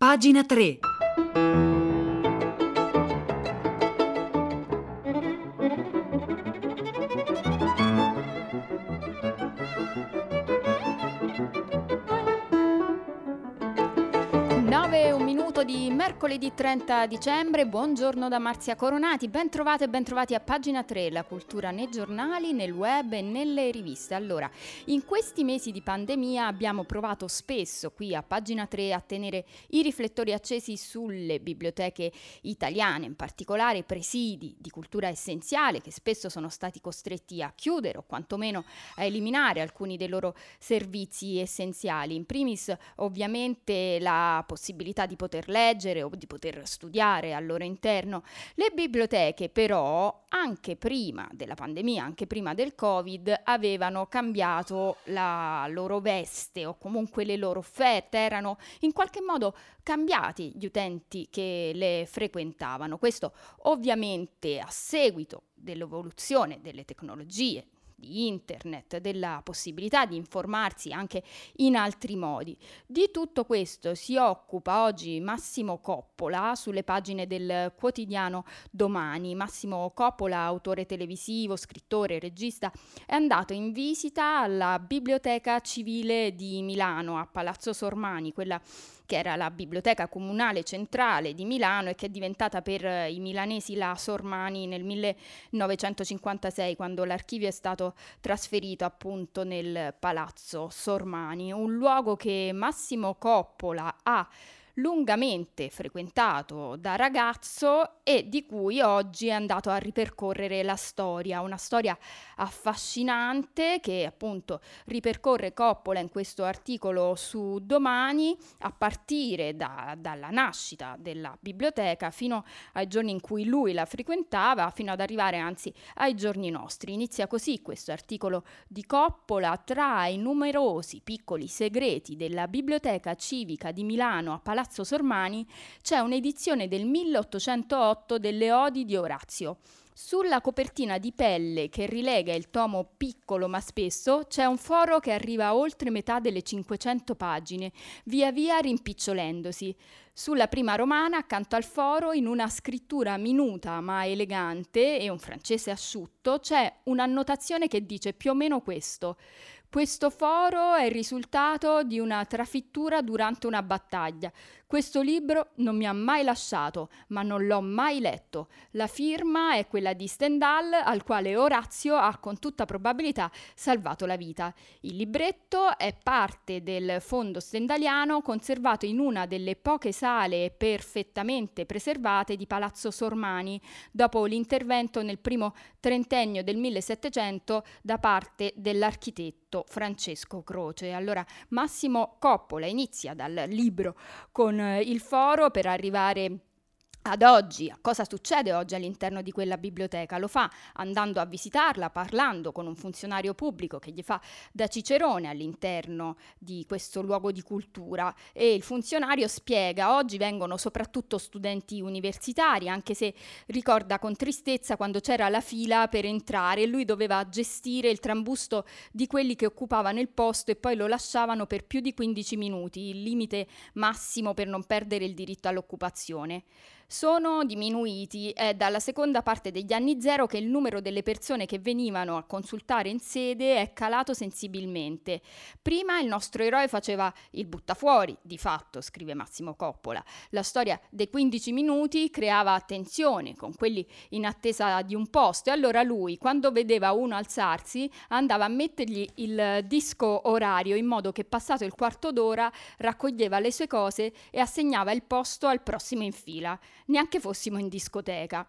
Pagina 3. Mercoledì 30 dicembre, buongiorno da Marzia Coronati, ben trovate e ben trovati a pagina 3, la cultura nei giornali, nel web e nelle riviste. Allora, in questi mesi di pandemia abbiamo provato spesso qui a pagina 3 a tenere i riflettori accesi sulle biblioteche italiane, in particolare i presidi di cultura essenziale che spesso sono stati costretti a chiudere o quantomeno a eliminare alcuni dei loro servizi essenziali. In primis ovviamente la possibilità di poter leggere o di poter studiare al loro interno. Le biblioteche però, anche prima della pandemia, anche prima del Covid, avevano cambiato la loro veste o comunque le loro offerte, erano in qualche modo cambiati gli utenti che le frequentavano. Questo ovviamente a seguito dell'evoluzione delle tecnologie, di internet, della possibilità di informarsi anche in altri modi. Di tutto questo si occupa oggi Massimo Coppola sulle pagine del quotidiano Domani. Massimo Coppola, autore televisivo, scrittore, regista, è andato in visita alla Biblioteca Civile di Milano, a Palazzo Sormani, quella che era la biblioteca comunale centrale di Milano e che è diventata per i milanesi la Sormani nel 1956 quando l'archivio è stato trasferito appunto nel palazzo Sormani, un luogo che Massimo Coppola ha lungamente frequentato da ragazzo e di cui oggi è andato a ripercorrere la storia, una storia affascinante che appunto ripercorre Coppola in questo articolo su Domani a partire da, dalla nascita della biblioteca fino ai giorni in cui lui la frequentava, fino ad arrivare anzi ai giorni nostri. Inizia così questo articolo di Coppola tra i numerosi piccoli segreti della biblioteca civica di Milano a Palazzo Palazzo Sormani c'è un'edizione del 1808 delle Odi di Orazio. Sulla copertina di pelle che rilega il tomo piccolo ma spesso c'è un foro che arriva a oltre metà delle 500 pagine, via via rimpicciolendosi. Sulla prima romana, accanto al foro, in una scrittura minuta ma elegante e un francese asciutto, c'è un'annotazione che dice più o meno questo. Questo foro è il risultato di una trafittura durante una battaglia. Questo libro non mi ha mai lasciato, ma non l'ho mai letto. La firma è quella di Stendhal, al quale Orazio ha con tutta probabilità salvato la vita. Il libretto è parte del fondo stendaliano conservato in una delle poche sale perfettamente preservate di Palazzo Sormani, dopo l'intervento nel primo trentennio del 1700 da parte dell'architetto Francesco Croce. Allora Massimo Coppola inizia dal libro con eh, il foro per arrivare ad oggi, cosa succede oggi all'interno di quella biblioteca? Lo fa andando a visitarla, parlando con un funzionario pubblico che gli fa da cicerone all'interno di questo luogo di cultura e il funzionario spiega, oggi vengono soprattutto studenti universitari, anche se ricorda con tristezza quando c'era la fila per entrare e lui doveva gestire il trambusto di quelli che occupavano il posto e poi lo lasciavano per più di 15 minuti, il limite massimo per non perdere il diritto all'occupazione sono diminuiti. È dalla seconda parte degli anni zero che il numero delle persone che venivano a consultare in sede è calato sensibilmente. Prima il nostro eroe faceva il buttafuori, di fatto, scrive Massimo Coppola. La storia dei 15 minuti creava attenzione con quelli in attesa di un posto e allora lui, quando vedeva uno alzarsi, andava a mettergli il disco orario in modo che passato il quarto d'ora raccoglieva le sue cose e assegnava il posto al prossimo in fila neanche fossimo in discoteca.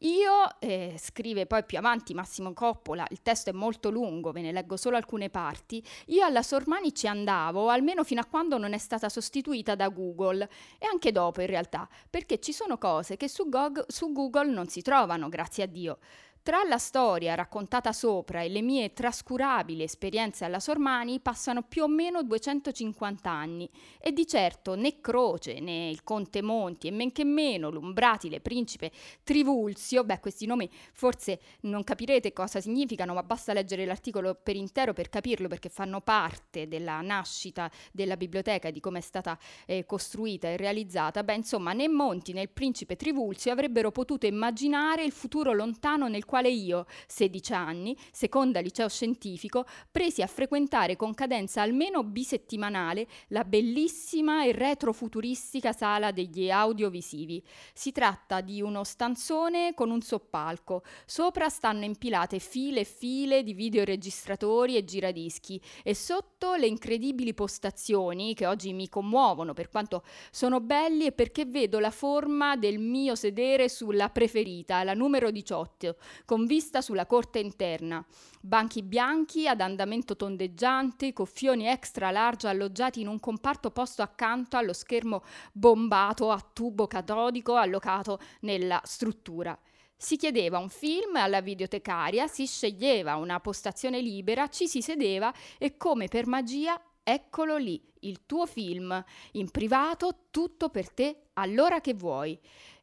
Io, eh, scrive poi più avanti Massimo Coppola, il testo è molto lungo, ve ne leggo solo alcune parti, io alla Sormani ci andavo almeno fino a quando non è stata sostituita da Google e anche dopo in realtà, perché ci sono cose che su, Gog- su Google non si trovano, grazie a Dio. Tra la storia raccontata sopra e le mie trascurabili esperienze alla Sormani passano più o meno 250 anni e di certo né Croce né il Conte Monti e men che meno l'Umbratile Principe Trivulzio, beh questi nomi forse non capirete cosa significano ma basta leggere l'articolo per intero per capirlo perché fanno parte della nascita della biblioteca e di come è stata eh, costruita e realizzata, beh insomma né Monti né il Principe Trivulzio avrebbero potuto immaginare il futuro lontano nel quale quale io, 16 anni, seconda liceo scientifico, presi a frequentare con cadenza almeno bisettimanale la bellissima e retrofuturistica sala degli audiovisivi. Si tratta di uno stanzone con un soppalco. Sopra stanno impilate file e file di videoregistratori e giradischi e sotto le incredibili postazioni che oggi mi commuovono per quanto sono belli e perché vedo la forma del mio sedere sulla preferita, la numero 18, con vista sulla corte interna. Banchi bianchi ad andamento tondeggiante, coffioni extra large alloggiati in un comparto posto accanto allo schermo bombato a tubo catodico allocato nella struttura. Si chiedeva un film alla videotecaria, si sceglieva una postazione libera, ci si sedeva e come per magia eccolo lì, il tuo film, in privato, tutto per te, all'ora che vuoi.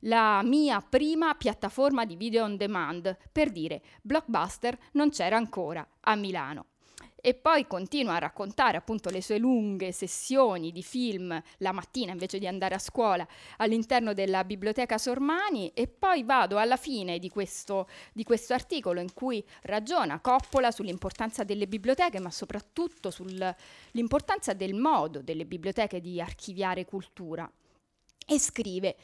La mia prima piattaforma di video on demand, per dire Blockbuster non c'era ancora a Milano. E poi continua a raccontare appunto le sue lunghe sessioni di film la mattina invece di andare a scuola all'interno della biblioteca Sormani. E poi vado alla fine di questo, di questo articolo in cui ragiona Coppola sull'importanza delle biblioteche ma soprattutto sull'importanza del modo delle biblioteche di archiviare cultura. E scrive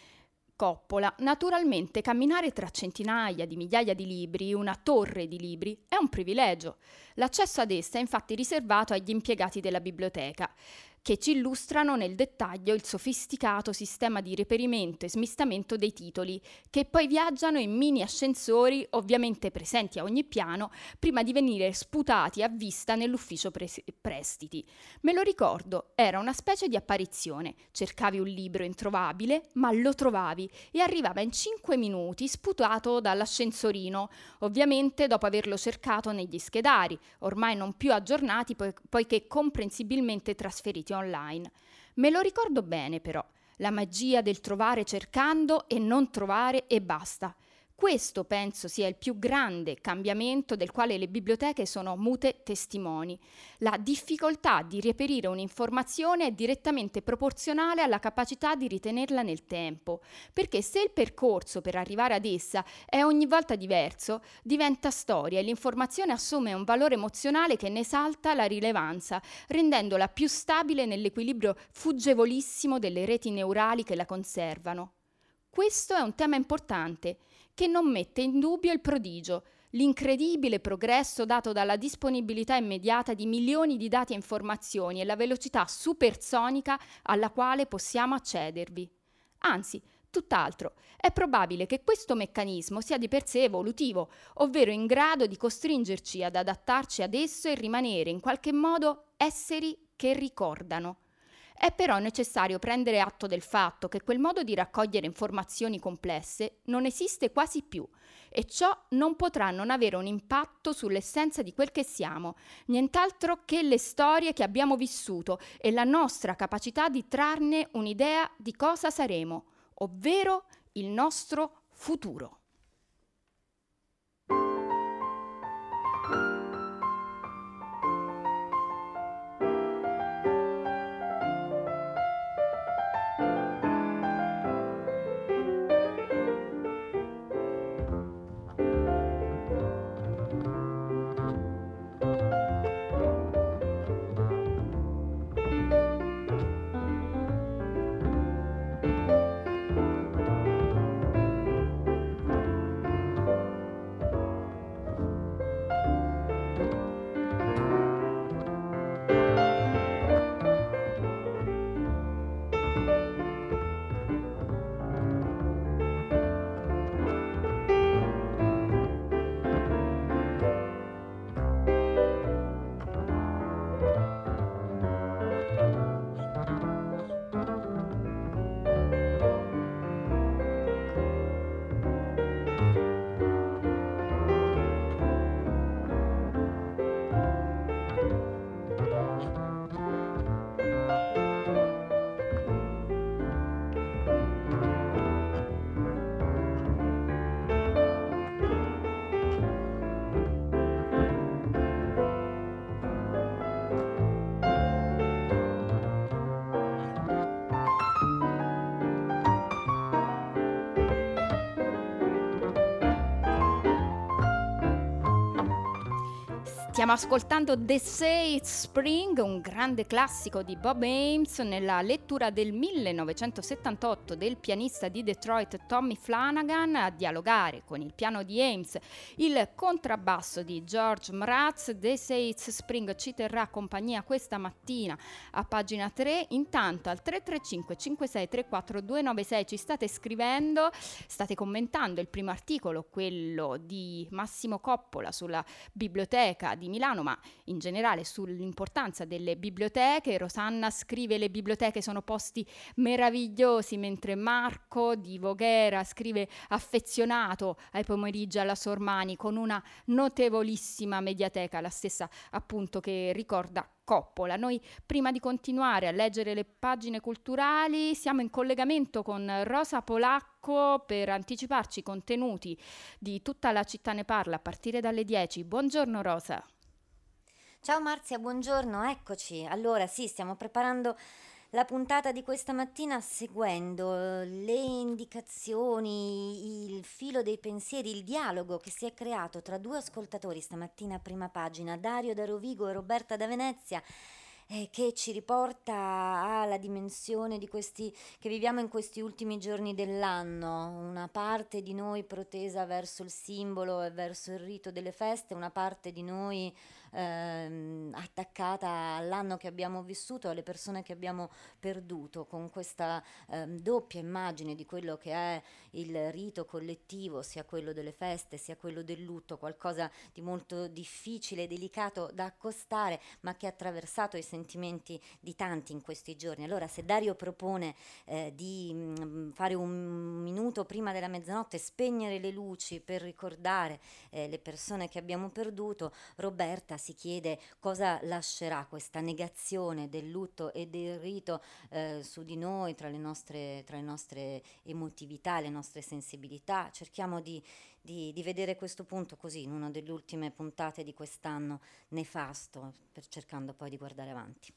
Coppola, naturalmente camminare tra centinaia di migliaia di libri, una torre di libri, è un privilegio. L'accesso ad essa è infatti riservato agli impiegati della biblioteca che ci illustrano nel dettaglio il sofisticato sistema di reperimento e smistamento dei titoli, che poi viaggiano in mini ascensori, ovviamente presenti a ogni piano, prima di venire sputati a vista nell'ufficio pres- prestiti. Me lo ricordo, era una specie di apparizione. Cercavi un libro introvabile, ma lo trovavi e arrivava in 5 minuti sputato dall'ascensorino, ovviamente dopo averlo cercato negli schedari, ormai non più aggiornati po- poiché comprensibilmente trasferiti siti online. Me lo ricordo bene però, la magia del trovare cercando e non trovare e basta. Questo penso sia il più grande cambiamento del quale le biblioteche sono mute testimoni. La difficoltà di reperire un'informazione è direttamente proporzionale alla capacità di ritenerla nel tempo, perché se il percorso per arrivare ad essa è ogni volta diverso, diventa storia e l'informazione assume un valore emozionale che ne esalta la rilevanza, rendendola più stabile nell'equilibrio fuggevolissimo delle reti neurali che la conservano. Questo è un tema importante che non mette in dubbio il prodigio, l'incredibile progresso dato dalla disponibilità immediata di milioni di dati e informazioni e la velocità supersonica alla quale possiamo accedervi. Anzi, tutt'altro, è probabile che questo meccanismo sia di per sé evolutivo, ovvero in grado di costringerci ad adattarci ad esso e rimanere in qualche modo esseri che ricordano. È però necessario prendere atto del fatto che quel modo di raccogliere informazioni complesse non esiste quasi più e ciò non potrà non avere un impatto sull'essenza di quel che siamo, nient'altro che le storie che abbiamo vissuto e la nostra capacità di trarne un'idea di cosa saremo, ovvero il nostro futuro. Stiamo ascoltando The Say Spring, un grande classico di Bob Ames, nella lettura del 1978 del pianista di Detroit Tommy Flanagan, a dialogare con il piano di Ames, il contrabbasso di George Mraz. The Say Spring ci terrà compagnia questa mattina a pagina 3. Intanto al 335 5634 296 ci state scrivendo, state commentando il primo articolo, quello di Massimo Coppola sulla biblioteca di Milano, ma in generale sull'importanza delle biblioteche. Rosanna scrive le biblioteche sono posti meravigliosi, mentre Marco di Voghera scrive affezionato ai pomeriggi alla Sormani con una notevolissima mediateca, la stessa appunto che ricorda Coppola. Noi prima di continuare a leggere le pagine culturali siamo in collegamento con Rosa Polacco per anticiparci i contenuti di tutta la città ne parla a partire dalle 10. Buongiorno Rosa. Ciao Marzia, buongiorno, eccoci. Allora sì, stiamo preparando la puntata di questa mattina seguendo le indicazioni, il filo dei pensieri, il dialogo che si è creato tra due ascoltatori stamattina a prima pagina, Dario da Rovigo e Roberta da Venezia eh, che ci riporta alla dimensione di questi che viviamo in questi ultimi giorni dell'anno, una parte di noi protesa verso il simbolo e verso il rito delle feste, una parte di noi ehm, attaccata all'anno che abbiamo vissuto, alle persone che abbiamo perduto, con questa ehm, doppia immagine di quello che è il rito collettivo, sia quello delle feste, sia quello del lutto, qualcosa di molto difficile, delicato da accostare, ma che ha attraversato i sentimenti di tanti in questi giorni. Allora, se Dario propone eh, di mh, mm, fare un minuto prima della mezzanotte, spegnere le luci per ricordare eh, le persone che abbiamo perduto, Roberta si chiede cosa lascerà questa negazione del lutto e del rito eh, su di noi, tra le, nostre, tra le nostre emotività, le nostre sensibilità. Cerchiamo di, di, di, vedere questo punto così in una delle ultime puntate di quest'anno nefasto, per, cercando poi di guardare avanti.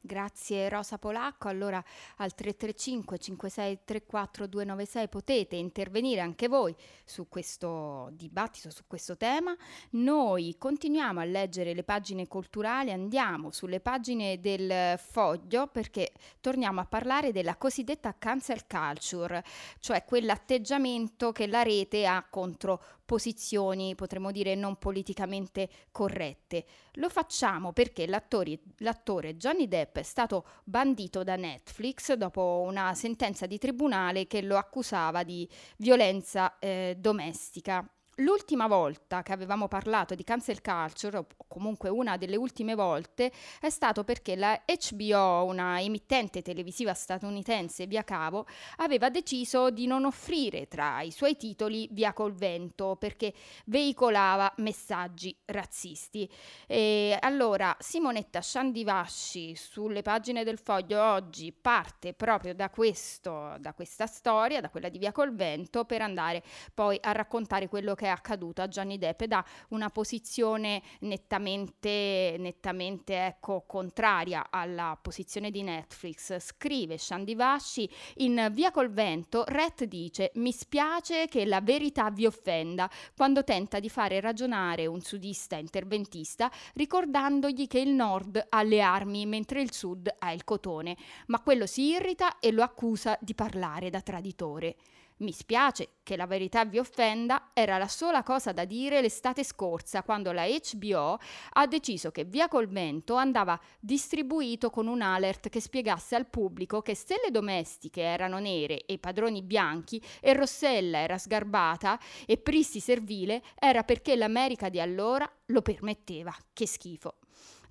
Grazie Rosa Polacco. Allora al 335 5634 296 potete intervenire anche voi su questo dibattito, su questo tema. Noi continuiamo a leggere le pagine culturali, andiamo sulle pagine del foglio perché torniamo a parlare della cosiddetta cancel culture, cioè quell'atteggiamento che la rete ha contro posizioni, potremmo dire, non politicamente corrette. Lo facciamo perché l'attore, l'attore Johnny Depp è stato bandito da Netflix dopo una sentenza di tribunale che lo accusava di violenza eh, domestica. L'ultima volta che avevamo parlato di cancel culture, o comunque una delle ultime volte, è stato perché la HBO, una emittente televisiva statunitense via cavo, aveva deciso di non offrire tra i suoi titoli Via col vento perché veicolava messaggi razzisti. E allora Simonetta Sciandivasci sulle pagine del foglio oggi parte proprio da, questo, da questa storia, da quella di Via col vento, per andare poi a raccontare quello che è accaduto a Johnny Depp da una posizione nettamente, nettamente ecco, contraria alla posizione di Netflix. Scrive Shandy Vasci in Via col vento, Ret dice mi spiace che la verità vi offenda quando tenta di fare ragionare un sudista interventista ricordandogli che il nord ha le armi mentre il sud ha il cotone, ma quello si irrita e lo accusa di parlare da traditore. Mi spiace che la verità vi offenda, era la sola cosa da dire l'estate scorsa quando la HBO ha deciso che Via col Vento andava distribuito con un alert che spiegasse al pubblico che se le domestiche erano nere e i padroni bianchi e Rossella era sgarbata e Pristi servile era perché l'America di allora lo permetteva. Che schifo.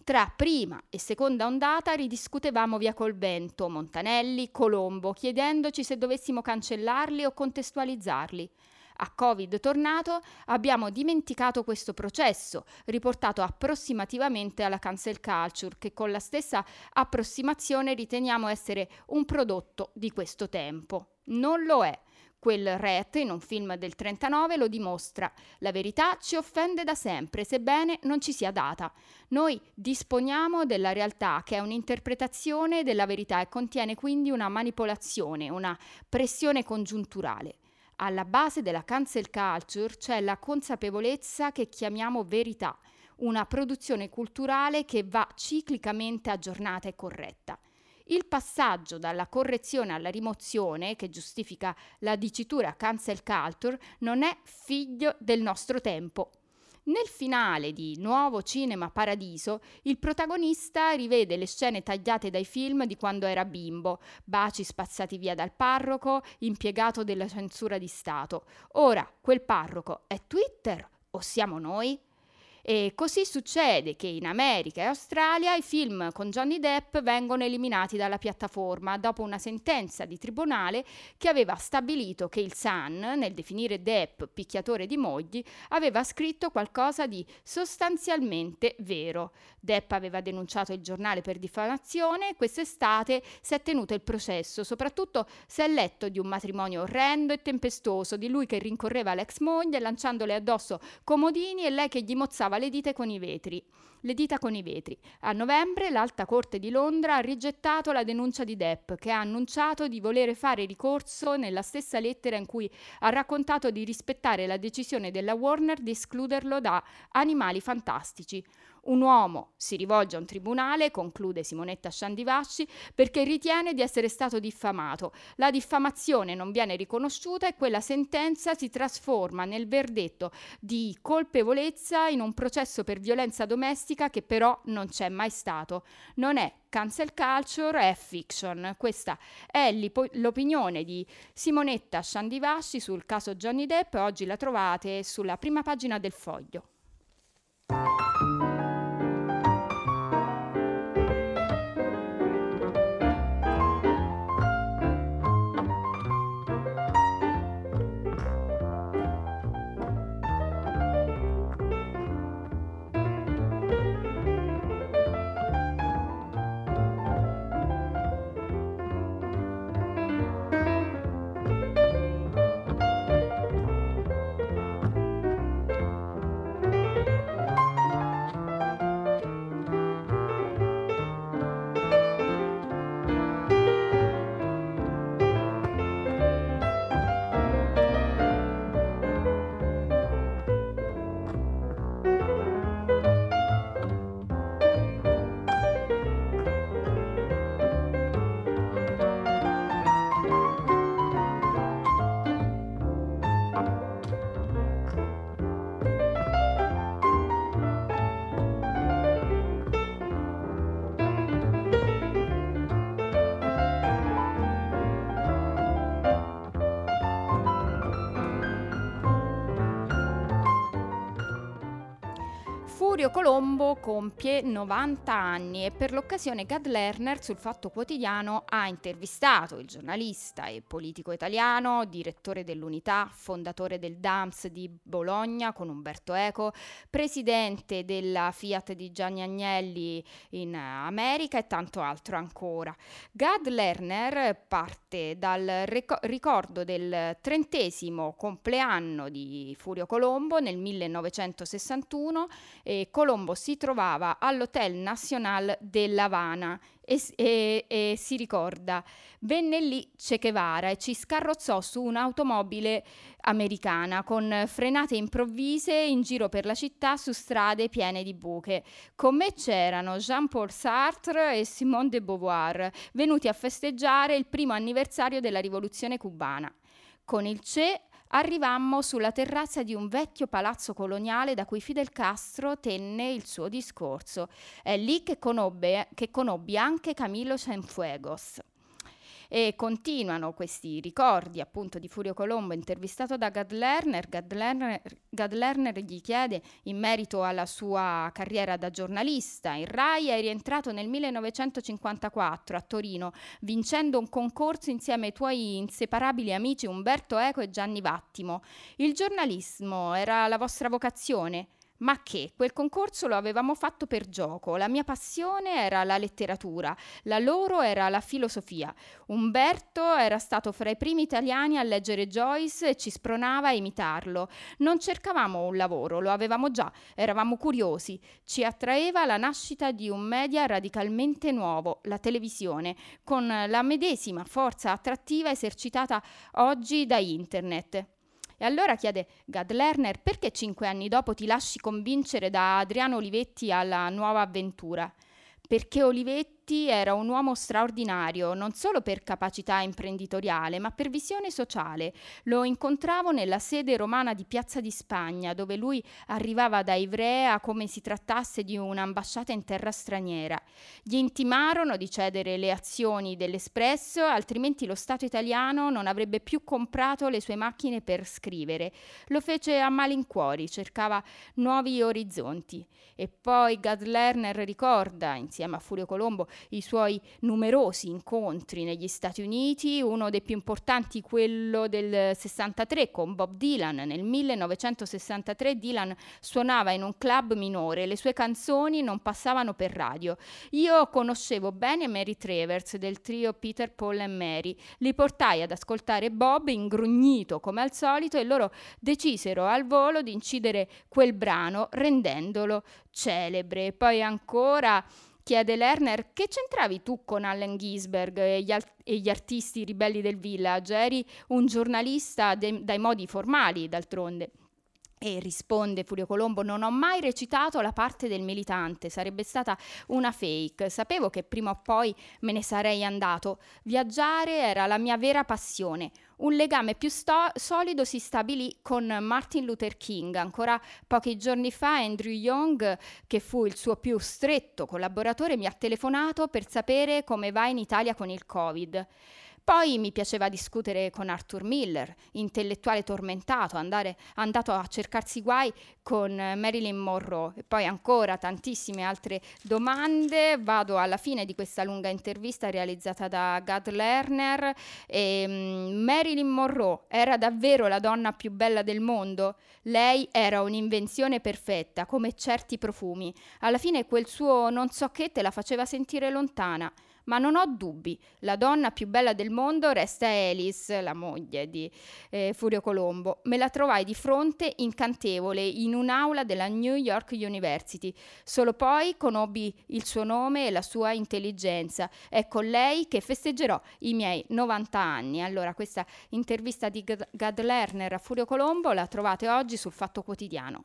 Tra prima e seconda ondata ridiscutevamo via col vento, Montanelli, Colombo, chiedendoci se dovessimo cancellarli o contestualizzarli. A Covid tornato abbiamo dimenticato questo processo, riportato approssimativamente alla cancel culture, che con la stessa approssimazione riteniamo essere un prodotto di questo tempo. Non lo è. Quel Ret, in un film del 39, lo dimostra. La verità ci offende da sempre, sebbene non ci sia data. Noi disponiamo della realtà che è un'interpretazione della verità e contiene quindi una manipolazione, una pressione congiunturale. Alla base della cancel culture c'è la consapevolezza che chiamiamo verità, una produzione culturale che va ciclicamente aggiornata e corretta. Il passaggio dalla correzione alla rimozione, che giustifica la dicitura cancel culture, non è figlio del nostro tempo. Nel finale di Nuovo Cinema Paradiso, il protagonista rivede le scene tagliate dai film di quando era bimbo, baci spazzati via dal parroco, impiegato della censura di Stato. Ora, quel parroco è Twitter o siamo noi? E così succede che in America e Australia i film con Johnny Depp vengono eliminati dalla piattaforma dopo una sentenza di tribunale che aveva stabilito che il Sun, nel definire Depp picchiatore di mogli, aveva scritto qualcosa di sostanzialmente vero. Depp aveva denunciato il giornale per diffamazione e quest'estate si è tenuto il processo, soprattutto si è letto di un matrimonio orrendo e tempestoso, di lui che rincorreva l'ex moglie lanciandole addosso comodini e lei che gli mozzava le dita con i vetri. Le dita con i vetri. A novembre l'Alta Corte di Londra ha rigettato la denuncia di Depp, che ha annunciato di volere fare ricorso nella stessa lettera in cui ha raccontato di rispettare la decisione della Warner di escluderlo da Animali Fantastici. Un uomo si rivolge a un tribunale, conclude Simonetta Sciandivasci, perché ritiene di essere stato diffamato. La diffamazione non viene riconosciuta e quella sentenza si trasforma nel verdetto di colpevolezza in un processo per violenza domestica che però non c'è mai stato. Non è cancel culture, è fiction. Questa è l'opinione di Simonetta Sciandivasci sul caso Johnny Depp. Oggi la trovate sulla prima pagina del foglio. Colombo compie 90 anni e per l'occasione Gad Lerner sul Fatto Quotidiano ha intervistato il giornalista e politico italiano, direttore dell'Unità, fondatore del DAMS di Bologna con Umberto Eco, presidente della Fiat di Gianni Agnelli in America e tanto altro ancora. Gad Lerner parte dal ricordo del trentesimo compleanno di Furio Colombo nel 1961 e Colombo si trovava all'Hotel Nacional dell'Havana e, e, e, si ricorda, venne lì Che Guevara e ci scarrozzò su un'automobile americana con frenate improvvise in giro per la città su strade piene di buche. Con me c'erano Jean-Paul Sartre e Simone de Beauvoir, venuti a festeggiare il primo anniversario della rivoluzione cubana. Con il Che arrivammo sulla terrazza di un vecchio palazzo coloniale da cui Fidel Castro tenne il suo discorso. È lì che, conobbe, che conobbi anche Camilo Cienfuegos e continuano questi ricordi appunto di Furio Colombo intervistato da Gad Lerner. Gad Lerner, Gad Lerner gli chiede in merito alla sua carriera da giornalista in RAI è rientrato nel 1954 a Torino vincendo un concorso insieme ai tuoi inseparabili amici Umberto Eco e Gianni Vattimo. Il giornalismo era la vostra vocazione? Ma che quel concorso lo avevamo fatto per gioco. La mia passione era la letteratura, la loro era la filosofia. Umberto era stato fra i primi italiani a leggere Joyce e ci spronava a imitarlo. Non cercavamo un lavoro, lo avevamo già, eravamo curiosi. Ci attraeva la nascita di un media radicalmente nuovo, la televisione, con la medesima forza attrattiva esercitata oggi da internet. E allora chiede Gad Lerner perché cinque anni dopo ti lasci convincere da Adriano Olivetti alla nuova avventura? Perché Olivetti Giolitti era un uomo straordinario, non solo per capacità imprenditoriale, ma per visione sociale. Lo incontravo nella sede romana di Piazza di Spagna, dove lui arrivava da Ivrea come si trattasse di un'ambasciata in terra straniera. Gli intimarono di cedere le azioni dell'Espresso, altrimenti lo Stato italiano non avrebbe più comprato le sue macchine per scrivere. Lo fece a malincuori, cercava nuovi orizzonti. E poi Gad Lerner ricorda, insieme a Furio Colombo, i suoi numerosi incontri negli Stati Uniti, uno dei più importanti quello del 63 con Bob Dylan. Nel 1963 Dylan suonava in un club minore, le sue canzoni non passavano per radio. Io conoscevo bene Mary Travers del trio Peter, Paul e Mary, li portai ad ascoltare Bob ingrugnito come al solito e loro decisero al volo di incidere quel brano rendendolo celebre. Poi ancora Chiede Lerner, che c'entravi tu con Allen Ginsberg e gli, al- e gli artisti ribelli del village? Eri un giornalista de- dai modi formali, d'altronde. E risponde Furio Colombo: Non ho mai recitato la parte del militante, sarebbe stata una fake. Sapevo che prima o poi me ne sarei andato. Viaggiare era la mia vera passione. Un legame più sto- solido si stabilì con Martin Luther King. Ancora pochi giorni fa Andrew Young, che fu il suo più stretto collaboratore, mi ha telefonato per sapere come va in Italia con il Covid. Poi mi piaceva discutere con Arthur Miller, intellettuale tormentato, andare, andato a cercarsi guai con Marilyn Monroe. E poi ancora tantissime altre domande. Vado alla fine di questa lunga intervista realizzata da Gad Lerner. E, um, Marilyn Monroe era davvero la donna più bella del mondo? Lei era un'invenzione perfetta, come certi profumi. Alla fine quel suo non so che te la faceva sentire lontana ma non ho dubbi, la donna più bella del mondo resta Alice, la moglie di eh, Furio Colombo. Me la trovai di fronte incantevole in un'aula della New York University. Solo poi conobbi il suo nome e la sua intelligenza. È con lei che festeggerò i miei 90 anni. Allora, questa intervista di Gad Lerner a Furio Colombo la trovate oggi sul Fatto Quotidiano.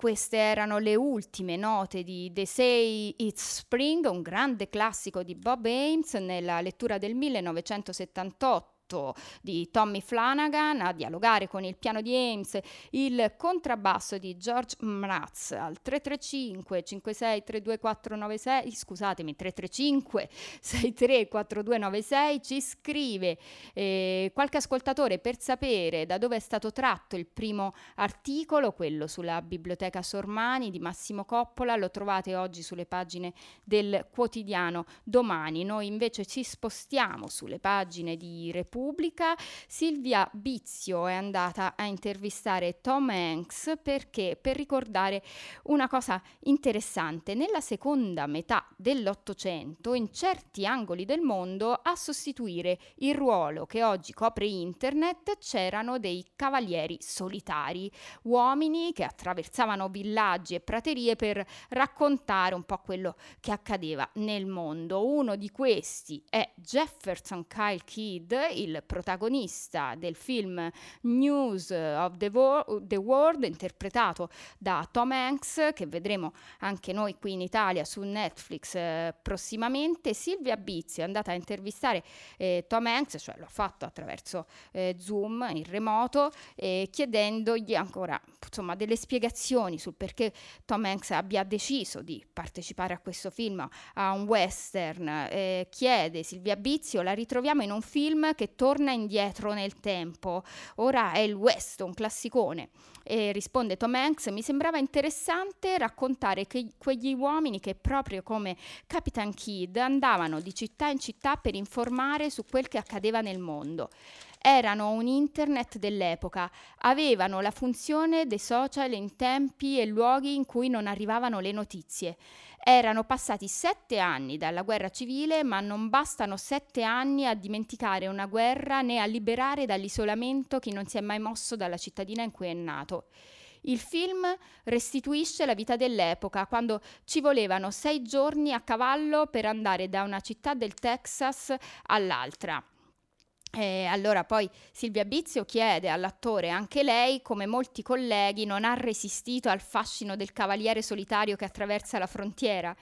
Queste erano le ultime note di The Say It's Spring, un grande classico di Bob Ames nella lettura del 1978 di Tommy Flanagan a dialogare con il piano di Ames, il contrabbasso di George Mraz al 335 56 32496, scusatemi, 335 63 4296 ci scrive eh, qualche ascoltatore per sapere da dove è stato tratto il primo articolo, quello sulla biblioteca Sormani di Massimo Coppola, lo trovate oggi sulle pagine del quotidiano Domani. Noi invece ci spostiamo sulle pagine di Repubblica Repubblica, Silvia Bizio è andata a intervistare Tom Hanks perché per ricordare una cosa interessante, nella seconda metà dell'Ottocento in certi angoli del mondo a sostituire il ruolo che oggi copre internet c'erano dei cavalieri solitari, uomini che attraversavano villaggi e praterie per raccontare un po' quello che accadeva nel mondo. Uno di questi è Jefferson Kyle Kidd, il il protagonista del film News of the, Wo- the World, interpretato da Tom Hanks, che vedremo anche noi qui in Italia su Netflix eh, prossimamente. Silvia Bizzi è andata a intervistare eh, Tom Hanks, cioè l'ha fatto attraverso eh, Zoom in remoto, chiedendogli ancora insomma, delle spiegazioni sul perché Tom Hanks abbia deciso di partecipare a questo film, a un western. Eh, chiede Silvia Bizio, la ritroviamo in un film che torna indietro nel tempo. Ora è il West, un classicone. E risponde Tom Hanks, mi sembrava interessante raccontare che quegli uomini che proprio come Capitan Kidd andavano di città in città per informare su quel che accadeva nel mondo erano un internet dell'epoca, avevano la funzione dei social in tempi e luoghi in cui non arrivavano le notizie. Erano passati sette anni dalla guerra civile, ma non bastano sette anni a dimenticare una guerra né a liberare dall'isolamento chi non si è mai mosso dalla cittadina in cui è nato. Il film restituisce la vita dell'epoca, quando ci volevano sei giorni a cavallo per andare da una città del Texas all'altra. E allora poi Silvia Bizio chiede all'attore, anche lei, come molti colleghi, non ha resistito al fascino del cavaliere solitario che attraversa la frontiera.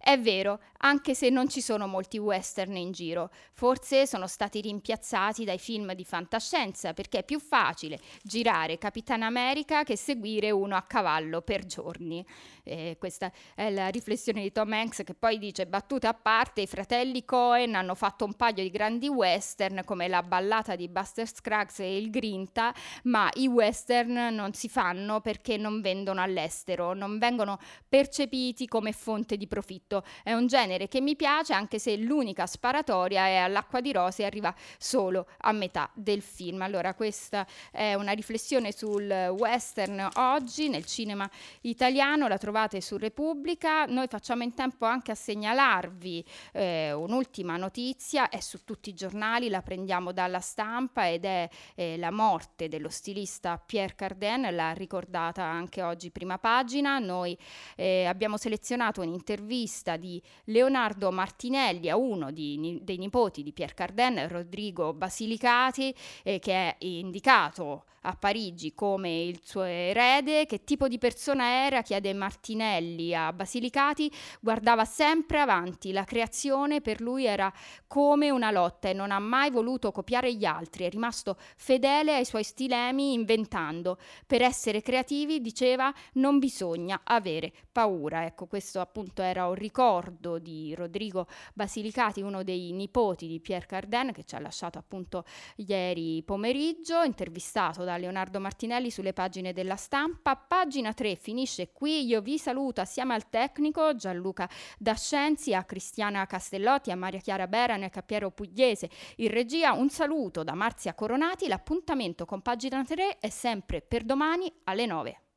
È vero, anche se non ci sono molti western in giro, forse sono stati rimpiazzati dai film di fantascienza perché è più facile girare Capitan America che seguire uno a cavallo per giorni. E questa è la riflessione di Tom Hanks che poi dice battuta a parte i fratelli Cohen hanno fatto un paio di grandi western come la ballata di Buster Scruggs e il Grinta ma i western non si fanno perché non vendono all'estero non vengono percepiti come fonte di profitto è un genere che mi piace anche se l'unica sparatoria è all'acqua di rose e arriva solo a metà del film allora questa è una riflessione sul western oggi nel cinema italiano la trovate trovate su Repubblica. Noi facciamo in tempo anche a segnalarvi eh, un'ultima notizia, è su tutti i giornali, la prendiamo dalla stampa ed è eh, la morte dello stilista Pierre Cardin, l'ha ricordata anche oggi prima pagina. Noi eh, abbiamo selezionato un'intervista di Leonardo Martinelli a uno di, dei nipoti di Pierre Cardin, Rodrigo Basilicati, eh, che è indicato a Parigi come il suo erede, che tipo di persona era, chiede Martinelli a Basilicati, guardava sempre avanti, la creazione per lui era come una lotta e non ha mai voluto copiare gli altri, è rimasto fedele ai suoi stilemi inventando. Per essere creativi, diceva, non bisogna avere paura. Ecco, questo appunto era un ricordo di Rodrigo Basilicati, uno dei nipoti di Pierre Cardin, che ci ha lasciato appunto ieri pomeriggio, intervistato da Leonardo Martinelli sulle pagine della stampa. Pagina 3 finisce qui. Io vi saluto assieme al tecnico Gianluca Dascenzi, a Cristiana Castellotti, a Maria Chiara Berane e a Piero Pugliese. In regia un saluto da Marzia Coronati. L'appuntamento con pagina 3 è sempre per domani alle 9.